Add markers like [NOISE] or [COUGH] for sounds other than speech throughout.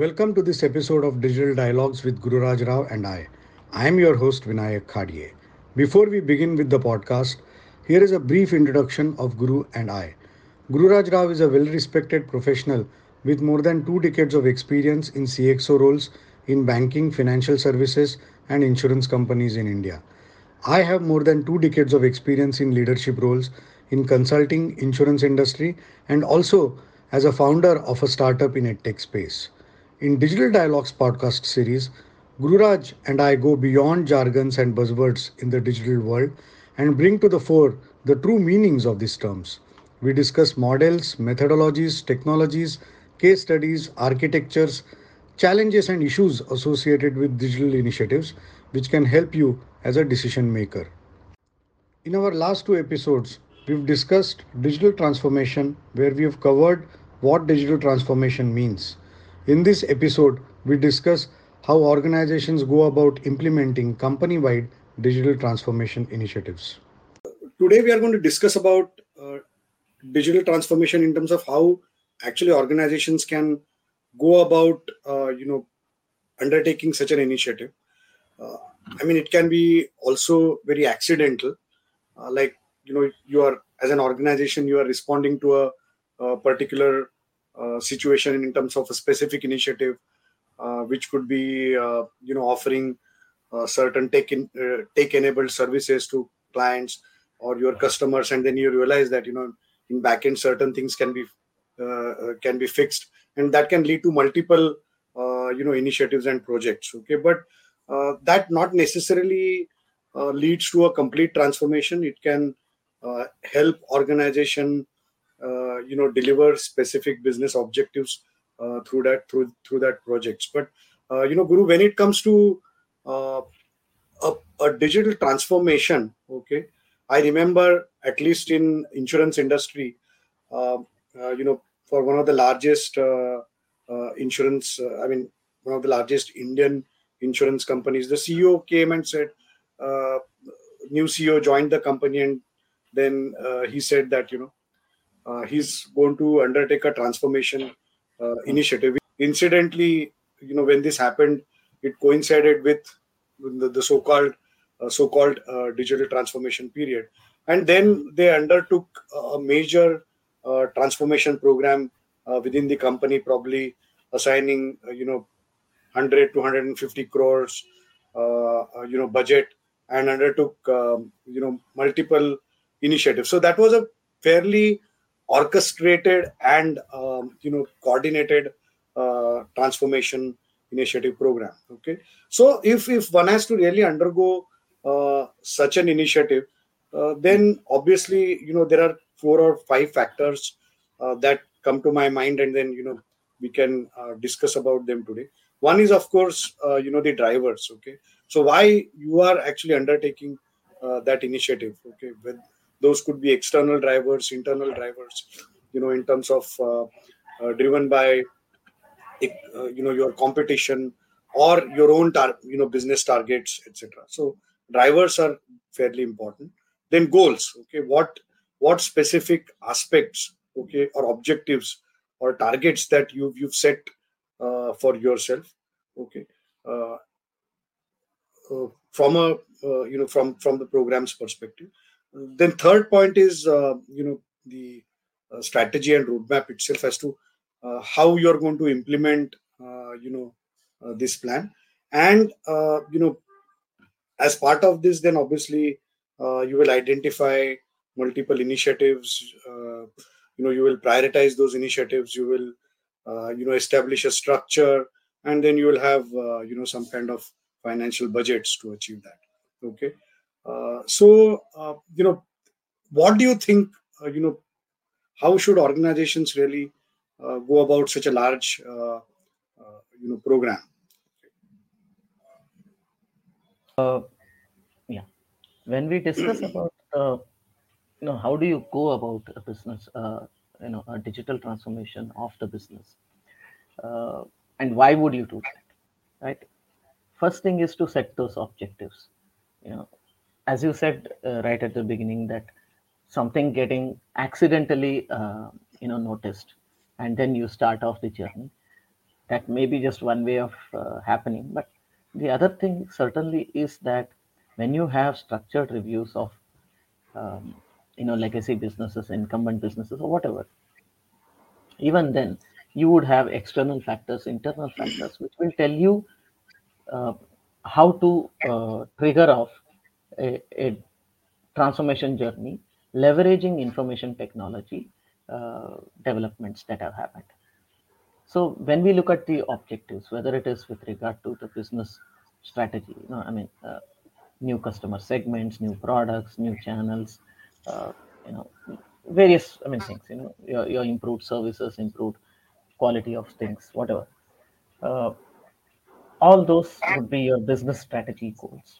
Welcome to this episode of Digital Dialogs with Gururaj Rao and I. I am your host Vinayak Khadye. Before we begin with the podcast, here is a brief introduction of Guru and I. Gururaj Rao is a well respected professional with more than two decades of experience in CXO roles in banking, financial services, and insurance companies in India. I have more than two decades of experience in leadership roles in consulting, insurance industry, and also as a founder of a startup in edtech space. In Digital Dialogs podcast series, Gururaj and I go beyond jargons and buzzwords in the digital world and bring to the fore the true meanings of these terms. We discuss models, methodologies, technologies, case studies, architectures, challenges, and issues associated with digital initiatives which can help you as a decision maker. In our last two episodes, we've discussed digital transformation where we have covered what digital transformation means. In this episode, we discuss how organizations go about implementing company wide digital transformation initiatives. Today, we are going to discuss about uh, digital transformation in terms of how actually organizations can go about uh, you know undertaking such an initiative uh, i mean it can be also very accidental uh, like you know you are as an organization you are responding to a, a particular situation in terms of a specific initiative uh, which could be uh, you know offering certain tech in, tech enabled services to clients or your customers and then you realize that you know in backend certain things can be uh, can be fixed and that can lead to multiple uh, you know initiatives and projects okay? But uh, that not necessarily leads to a complete transformation. It can help organization you know deliver specific business objectives through that through through that projects but you know guru when it comes to a, a digital transformation okay i remember at least in insurance industry uh, uh, you know for one of the largest uh, uh, insurance, uh, I mean, one of the largest Indian insurance companies. The CEO came and said, new CEO joined the company, and then he said that you know he's going to undertake a transformation initiative. Incidentally, you know, when this happened, it coincided with the, the so-called uh, so-called uh, digital transformation period and then they undertook a major uh, transformation program uh, within the company, probably assigning uh, you know 100 to 150 crores you know budget and undertook um, you know multiple initiatives. So that was a fairly orchestrated and um, you know coordinated uh, transformation initiative program okay? So if if one has to really undergo uh, such an initiative uh, then obviously you know there are four or five factors uh, that come to my mind and then you know we can uh, discuss about them today. One is of course uh, you know the drivers okay? So why you are actually undertaking that initiative okay when those could be external drivers internal drivers you know in terms of uh, uh, driven by you know your competition or your own tar- you know business targets etc so drivers are fairly important. Then goals okay what what specific aspects okay or objectives or targets that you've you've set uh, for yourself okay uh, uh, from a uh, you know from from the program's perspective then third point is uh, you know the uh, strategy and roadmap itself as to how you're going to implement you know this plan. And you know as part of this then obviously you will identify multiple initiatives uh, you know you will prioritize those initiatives you will uh, you know establish a structure and then you will have uh, you know some kind of financial budgets to achieve that. Okay? uh, so uh, you know what do you think uh, you know how should organizations really go about such a large you know program? Yeah. When we discuss about you know how do you go about a business uh, you know a digital transformation of the business? Uh, and why would you do that right? First thing is to set those objectives you know as you said uh, right at the beginning that something getting accidentally uh, you know noticed and then you start off the journey. That may be just one way of uh, happening. But the other thing certainly is that when you have structured reviews of um, you know legacy businesses incumbent businesses or whatever even then you would have external factors internal factors which will tell you uh, how to uh, trigger off a, a, transformation journey leveraging information technology uh, developments that have happened. So when we look at the objectives whether it is with regard to the business strategy you know i mean uh, new customer segments new products new channels uh, you know various i mean things you know your, your improved services improved quality of things whatever. Uh, all those would be your business strategy goals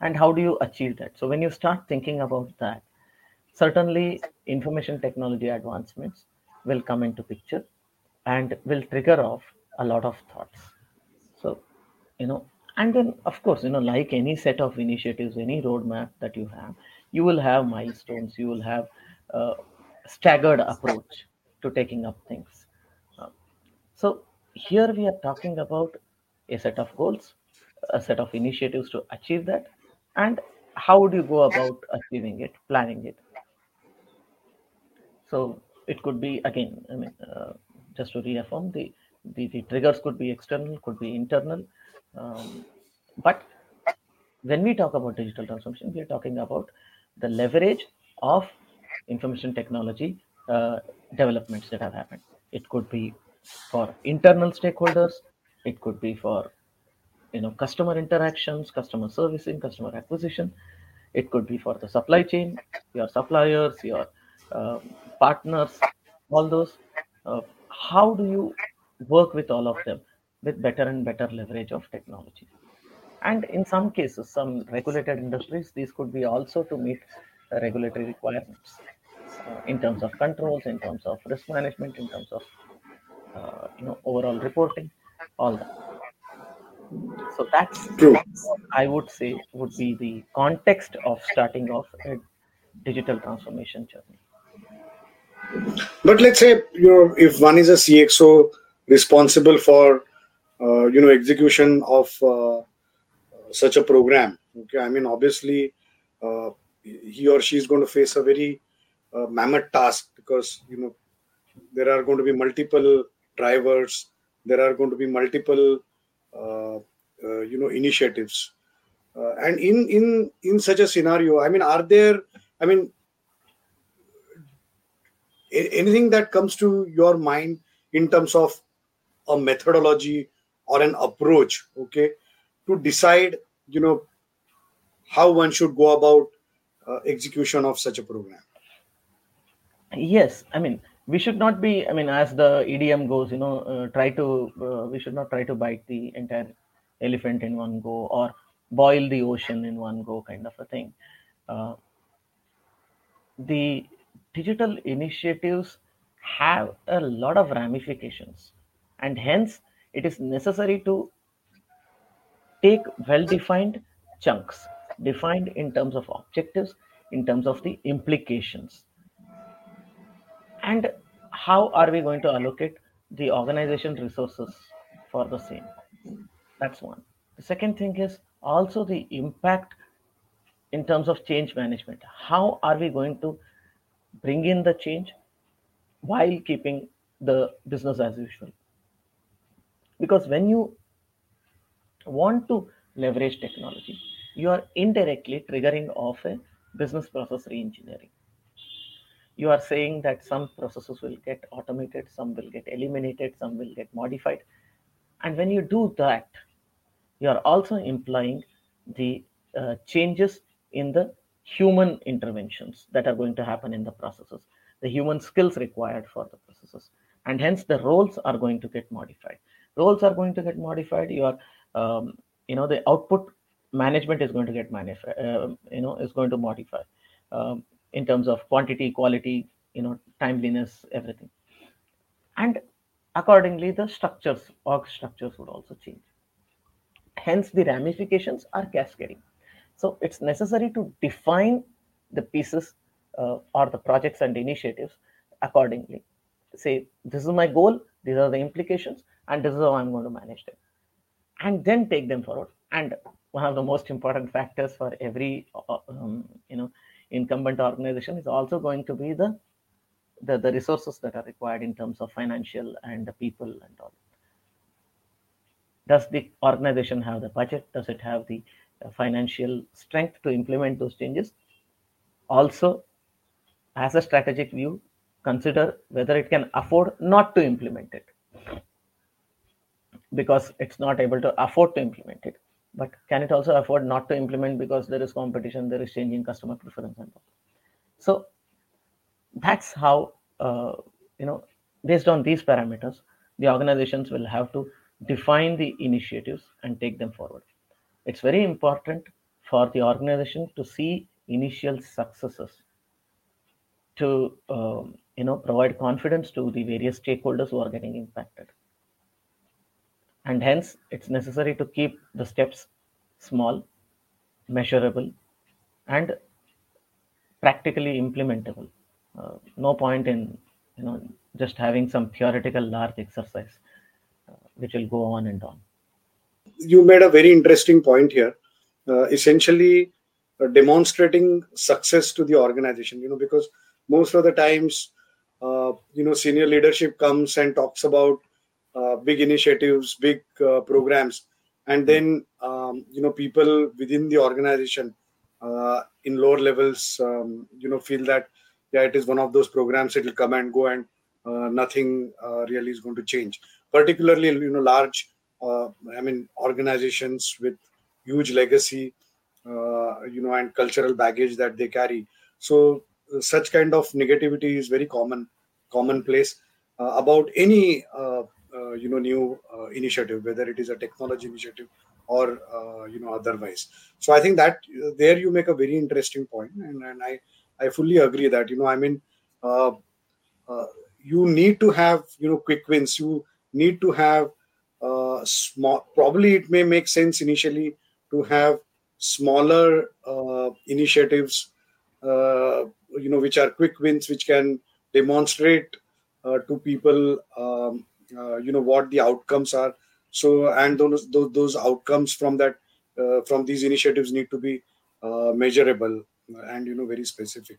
and how do you achieve that? So when you start thinking about that certainly information technology advancements will come into picture and will trigger off a lot of thoughts. So you know and then of course you know like any set of initiatives any roadmap that you have you will have milestones you will have a staggered approach to taking up things. Uh, so here we are talking about a set of goals a set of initiatives to achieve that and how would you go about achieving it planning it? So it could be again i mean uh, just to reaffirm the, the, the triggers could be external could be internal um, but when we talk about digital transformation we are talking about the leverage of information technology uh, developments that have happened. It could be for internal stakeholders it could be for you know customer interactions customer servicing customer acquisition. It could be for the supply chain your suppliers your uh, partners all those. Uh, how do you work with all of them with better and better leverage of technology? And in some cases some regulated industries these could be also to meet regulatory requirements uh, in terms of controls in terms of risk management in terms of uh, you know overall reporting all that so that's True. i would say would be the context of starting off a digital transformation journey But let's say you know if one is a CXO responsible for uh, you know execution of uh, such a program. Okay, I mean obviously uh, he or she is going to face a very uh, mammoth task because you know there are going to be multiple drivers, there are going to be multiple you know initiatives, uh, and in in in such a scenario, I mean, are there? I mean, anything that comes to your mind in terms of a methodology or an approach okay to decide you know how one should go about uh, execution of such a program yes i mean we should not be i mean as the edm goes you know uh, try to uh, we should not try to bite the entire elephant in one go or boil the ocean in one go kind of a thing. Uh, the digital initiatives have a lot of ramifications and hence it is necessary to take well defined chunks defined in terms of objectives in terms of the implications. And how are we going to allocate the organization resources for the same? That's one. The second thing is also the impact in terms of change management. How are we going to bring in the change while keeping the business as usual? Because when you want to leverage technology you are indirectly triggering off a business process reengineering you are saying that some processes will get automated some will get eliminated some will get modified. And when you do that you are also implying the uh, changes in the human interventions that are going to happen in the processes the human skills required for the processes. And hence the roles are going to get modified. Roles are going to get modified. Your um, you know the output management is going to get modified uh, you know is going to modify. Um, in terms of quantity quality you know timeliness everything. And accordingly the structures org structures would also change. Hence the ramifications are cascading. So it's necessary to define the pieces uh, or the projects and initiatives accordingly. Say this is my goal these are the implications and this is how i'm going to manage them. And then take them forward. And one of the most important [LAUGHS] factors for every uh, um, you know incumbent organization is also going to be the, the the resources that are required in terms of financial and the people and all. Does the organization have the budget? Does it have the uh, financial strength to implement those changes? Also as a strategic view consider whether it can afford not to implement it. Because it's not able to afford to implement it but can it also afford not to implement because there is competition there is changing customer preference and all? So that's how uh, you know based on these parameters the organizations will have to define the initiatives and take them forward. It's very important for the organization to see initial successes to um, you know provide confidence to the various stakeholders who are getting impacted and hence it's necessary to keep the steps small measurable and practically implementable. Uh, no point in you know just having some theoretical large exercise uh, which will go on and on. You made a very interesting point here uh, essentially uh, demonstrating success to the organization you know because most of the times uh, you know senior leadership comes and talks about big initiatives big uh, programs. And then um, you know people within the organization uh, in lower levels um, you know feel that yeah it is one of those programs it will come and go and uh, nothing uh, really is going to change. Particularly you know large uh, i mean organizations with huge legacy uh, you know and cultural baggage that they carry. So uh, such kind of negativity is very common commonplace. Uh, about any uh, uh, you know new uh, initiative whether it is a technology initiative or uh, you know otherwise. So i think that uh, there you make a very interesting point and, and i i fully agree that you know i mean uh, uh, you need to have you know quick wins. You need to have uh, small probably it may make sense initially to have smaller uh, initiatives uh, you know which are quick wins which can demonstrate uh, to people um, uh, you know what the outcomes are. So and those those, those outcomes from that uh, from these initiatives need to be uh, measurable and you know very specific.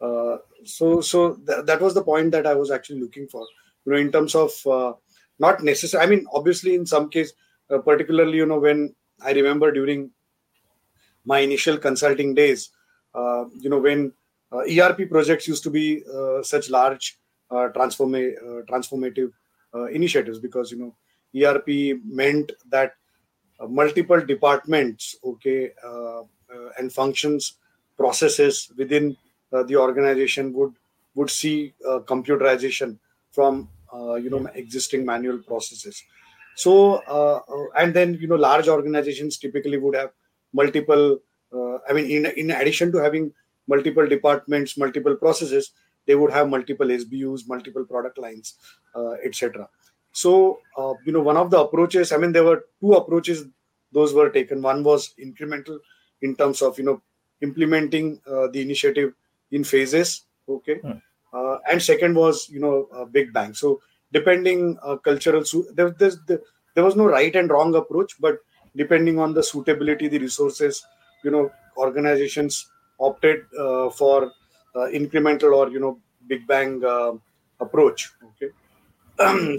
Uh, so so th- that was the point that i was actually looking for. You know in terms of uh, not necessary i mean obviously in some case uh, particularly you know when i remember during my initial consulting days uh, you know when uh, erp projects used to be uh, such large uh, transforma- uh, transformative uh, initiatives because you know erp meant that uh, multiple departments okay uh, uh, and functions processes within uh, the organization would would see uh, computerization from uh, you know existing manual processes. So and then you know large organizations typically would have multiple uh, i mean in in addition to having multiple departments multiple processes they would have multiple sbus multiple product lines uh, etc so uh, you know one of the approaches i mean there were two approaches those were taken. One was incremental in terms of you know implementing uh, the initiative in phases okay? Hmm. uh, and second was you know a big bang. So depending uh, cultural su- there, there, there was no right and wrong approach but depending on the suitability the resources you know organizations opted uh, for incremental or you know big bang uh, approach okay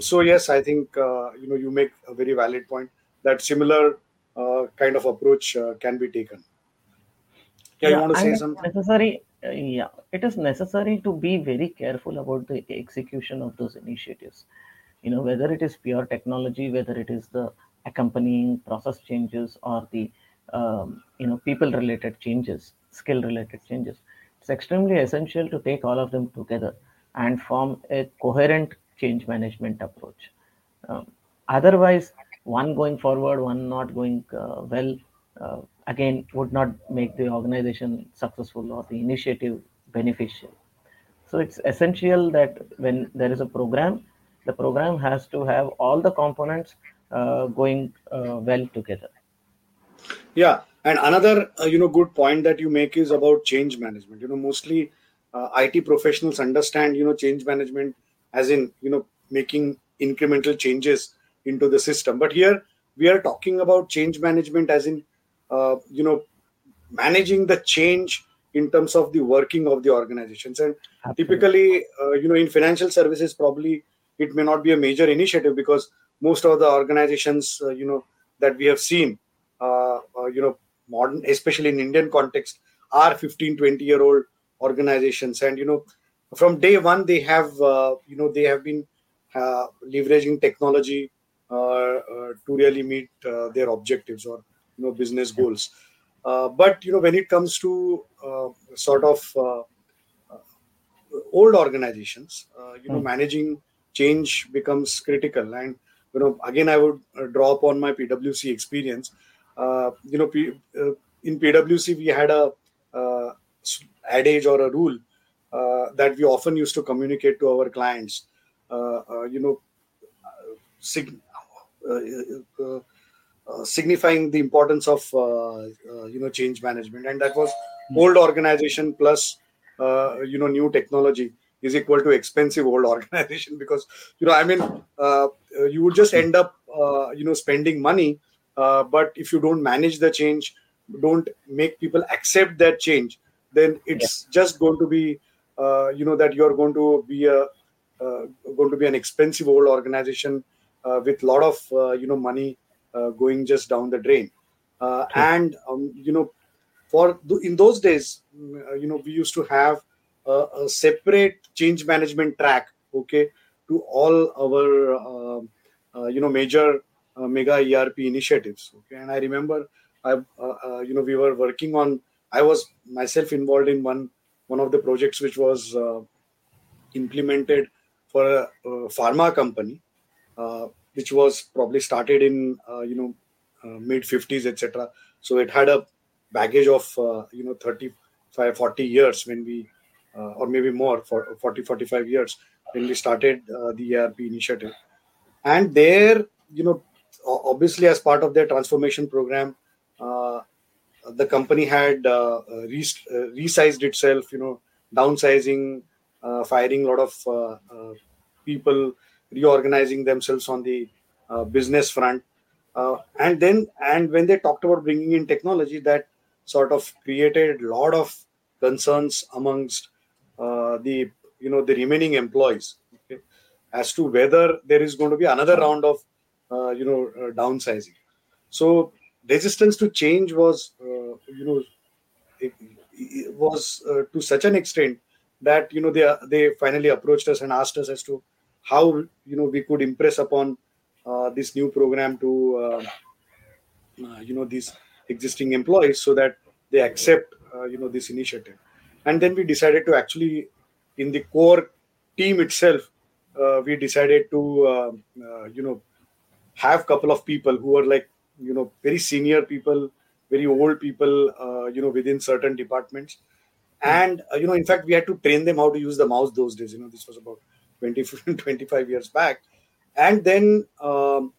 [CLEARS THROAT] so yes i think uh, you know you make a very valid point that similar uh, kind of approach uh, can be taken yeah, you want to say something necessary. uh, yeah, it is necessary to be very careful about the execution of those initiatives. You know, whether it is pure technology, whether it is the accompanying process changes or the um, you know people-related changes, skill-related changes. Extremely essential to take all of them together and form a coherent change management approach. Um, otherwise, one going forward, one not going uh, well, uh, again, would not make the organization successful or the initiative beneficial. So it's essential that when there is a program, the program has to have all the components uh, going uh, well together. Yeah, and another uh, you know good point that you make is about change management. You know, mostly uh, IT professionals understand you know change management as in you know making incremental changes into the system. But here we are talking about change management as in, uh, you know, managing the change in terms of the working of the organizations. And Absolutely. typically, uh, you know, in financial services, probably it may not be a major initiative because most of the organizations, uh, you know, that we have seen, uh, uh, you know, modern, especially in Indian context, are 15, 20 year old organizations. And, you know, from day one, they have, uh, you know, they have been uh, leveraging technology uh, to really meet uh, their objectives or, you know, business goals. Uh, but, you know, when it comes to uh, sort of old organizations, uh, you know, Hmm. managing change becomes critical. And, you know, again, I would uh, draw upon my PwC experience. Uh, you know, P, uh, in PwC, we had a uh, adage or a rule uh, that we often used to communicate to our clients. Uh, uh, you know, sig- uh, uh, uh, uh, signifying the importance of uh, uh, you know change management, and that was old organization plus uh, you know new technology is equal to expensive old [LAUGHS] organization because you know I mean uh, uh, you would just end up uh, you know spending money, uh, but if you don't manage the change, don't make people accept that change, then it's just going to be uh, you know that you're going to be a uh, going to be an expensive old organization uh, with a lot of uh, you know money uh, going just down the drain uh, True. and um, you know for th- in those days mm, uh, you know we used to have a, a separate change management track okay to all our um uh, you know major uh, mega erp initiatives okay and i remember i uh, uh, you know we were working on i was myself involved in one one of the projects which was uh, implemented for a, a pharma company, uh, which was probably started in you know mid 50s, etc. So it had a baggage of you know 35, 40 years when we, uh, or maybe more for 40, 45 years when we started uh, the ERP initiative. And there, you know, obviously as part of their transformation program, uh, the company had uh, re- resized itself, you know, downsizing, uh, firing a lot of uh, uh, people, reorganizing themselves on the business front. And then, and when they talked about bringing in technology, that sort of created a lot of concerns amongst the, you know, the remaining employees okay, as to whether there is going to be another round of, uh, you know, uh, downsizing. So resistance to change was, uh, you know, it, it was uh, to such an extent that you know they they finally approached us and asked us as to how you know we could impress upon uh, this new program to uh, you know these existing employees so that they accept you know this initiative and then we decided to actually in the core team itself we decided to you know have couple of people who are like you know very senior people very old people uh, you know within certain departments. And uh, you know in fact we had to train them how to use the mouse those days. You know this was about 20 [LAUGHS] 25 years back. And then um,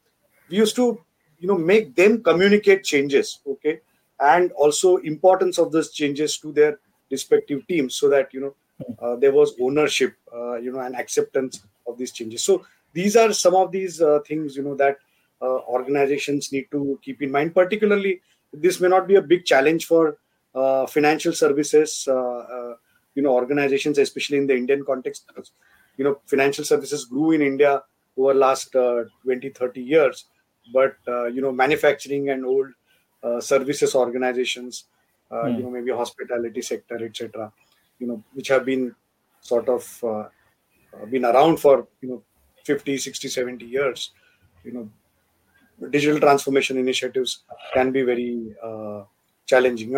we used to you know make them communicate changes okay? And also importance of those changes to their respective teams so that you know uh, there was ownership uh, you know and acceptance of these changes. So these are some of these uh, things you know that uh, organizations need to keep in mind particularly this may not be a big challenge for uh, financial services uh, uh, you know organizations especially in the indian context because you know financial services grew in india over last uh, 20 30 years but uh, you know manufacturing and old uh, services organizations uh, Hmm. you know maybe hospitality sector etc you know which have been sort of been around for you know 50 60 70 years you know digital transformation initiatives can be very uh, challenging